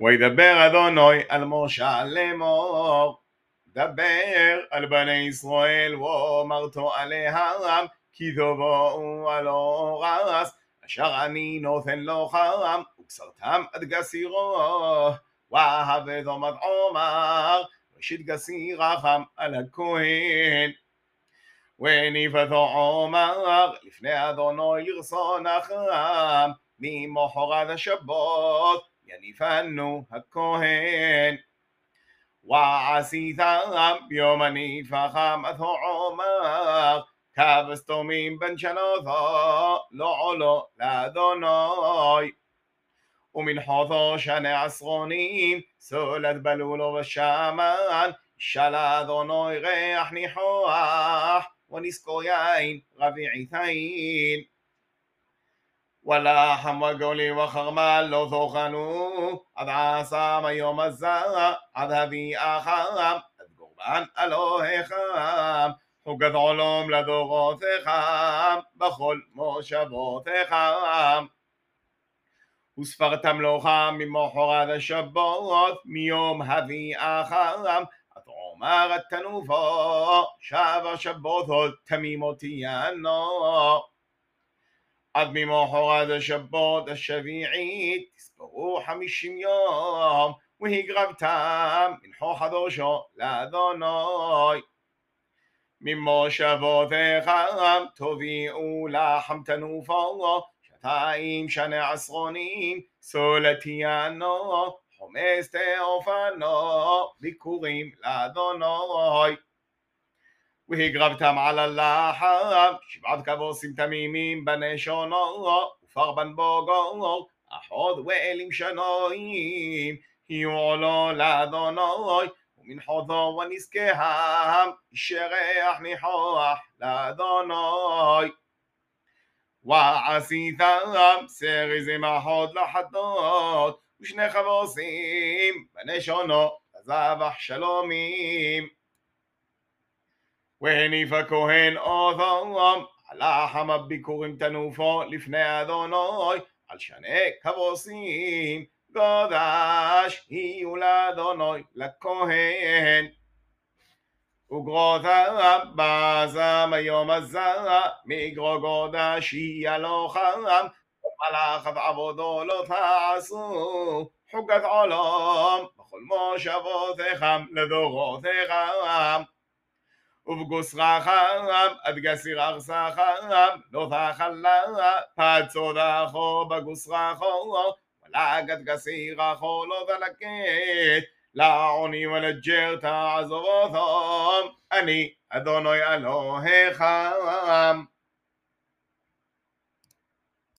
וידבר אדוני על משה לאמור דבר על בני ישראל ואומרתו עליהם כי תבואו על אורס אשר אני נותן לו חרם ובשרתם עד גסירו ואהבתו עד עומר ראשית גסיר החם על הכהן וניפתו עומר לפני אדוני ירסון החם ממוחרת השבות يعني فانو هكوهين وعسيتا يومني فخام اثو عمر كابستو مين شنو ثو لو علو لا دونوي ومن حوثو شان عصغونين سولت بلولو بالشامان شلا دونوي غيح نحوح ونسكو ياين غبيعي ثاين וואלה המגולי וחרמה לא זוכנו עד עשם היום הזה עד אחרם עד גורבן אלוהיכם חוגת עולם לדורותיכם בכל מושבותיכם וספרתם לך ממוחרת השבות מיום אחרם עד עומר התנובו שב השבותות תמימותיינו از عظمي ما هذا شباط الشفيعي تسبقوا حمشين يوم وهي قربتام من حو حدوشو لاذوناي مما شباط خم او لحم تنوفا شتايم شن سولتی انا حمست آفنا بکوریم لدانای והגרבתם על הלחם, שבעת כבוסים תמימים בני שונו, ופרבן בוגור, אחוד ואלים שנויים, יועלו לאדוני, ומנחותו ונזכהם, שרח ניחוח לאדוני. ועשיתם סרי זמחות לחטות, ושני כבוסים בני שונו, לזבח שלומים. והניף הכהן עוזרם, עלה חמה ביכורים תנופו לפני אדוני, על שני כבוסים, גודש יהיו לאדוני, לכהן. וגרות בזם היום הזרה, מגרו גודש גודשי הלוחם, ומלאך עבודו לא תעשו, חוקת עולם, בכל מושבותיכם לדורותיכם. ובגוס רחם, עד גסיר ארסחם, ארסך נותח עלה פצודך בגוסרך גסיר אחו לא ולקט לעוני ולג'ר תעזוב אותם אני אדוני אלוהיכם